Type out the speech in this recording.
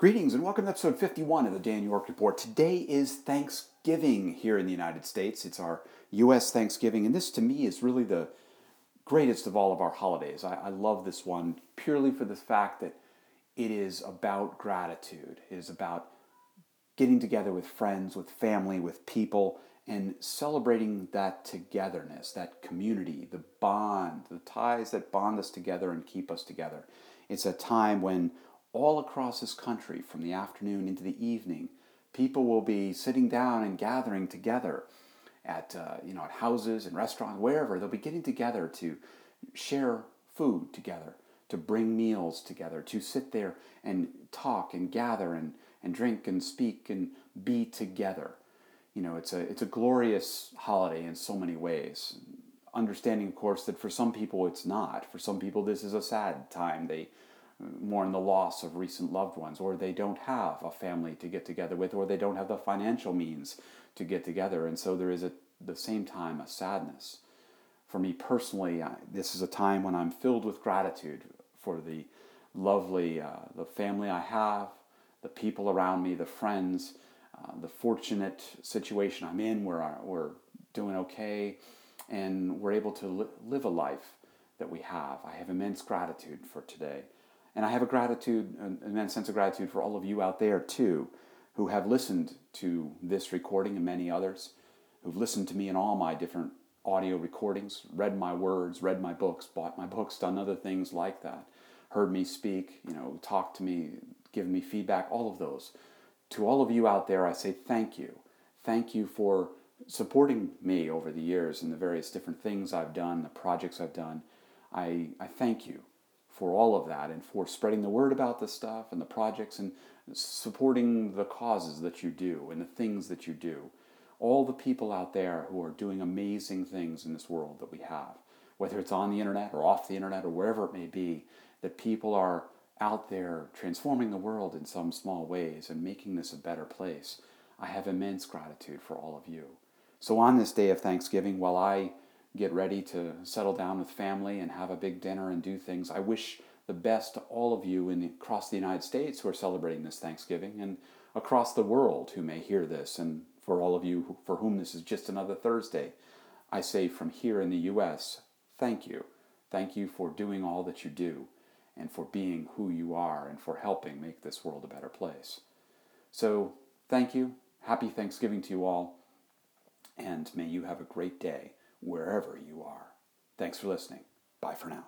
Greetings and welcome to episode 51 of the Dan York Report. Today is Thanksgiving here in the United States. It's our U.S. Thanksgiving, and this to me is really the greatest of all of our holidays. I, I love this one purely for the fact that it is about gratitude. It is about getting together with friends, with family, with people, and celebrating that togetherness, that community, the bond, the ties that bond us together and keep us together. It's a time when all across this country, from the afternoon into the evening, people will be sitting down and gathering together at uh, you know at houses and restaurants, wherever. They'll be getting together to share food together, to bring meals together, to sit there and talk and gather and, and drink and speak and be together. You know, it's a it's a glorious holiday in so many ways. Understanding, of course, that for some people it's not. For some people, this is a sad time. They mourn the loss of recent loved ones, or they don't have a family to get together with, or they don't have the financial means to get together. And so there is at the same time a sadness. For me personally, I, this is a time when I'm filled with gratitude for the lovely, uh, the family I have, the people around me, the friends, uh, the fortunate situation I'm in where I, we're doing okay and we're able to li- live a life that we have. I have immense gratitude for today. And I have a gratitude, an immense sense of gratitude for all of you out there too, who have listened to this recording and many others, who've listened to me in all my different audio recordings, read my words, read my books, bought my books, done other things like that, heard me speak, you know, talked to me, given me feedback, all of those. To all of you out there, I say thank you. Thank you for supporting me over the years and the various different things I've done, the projects I've done. I, I thank you for all of that and for spreading the word about this stuff and the projects and supporting the causes that you do and the things that you do. All the people out there who are doing amazing things in this world that we have, whether it's on the internet or off the internet or wherever it may be, that people are out there transforming the world in some small ways and making this a better place. I have immense gratitude for all of you. So, on this day of Thanksgiving, while I get ready to settle down with family and have a big dinner and do things. I wish the best to all of you in, across the United States who are celebrating this Thanksgiving and across the world who may hear this. And for all of you for whom this is just another Thursday, I say from here in the U.S., thank you. Thank you for doing all that you do and for being who you are and for helping make this world a better place. So, thank you. Happy Thanksgiving to you all. And may you have a great day wherever you are. Thanks for listening. Bye for now.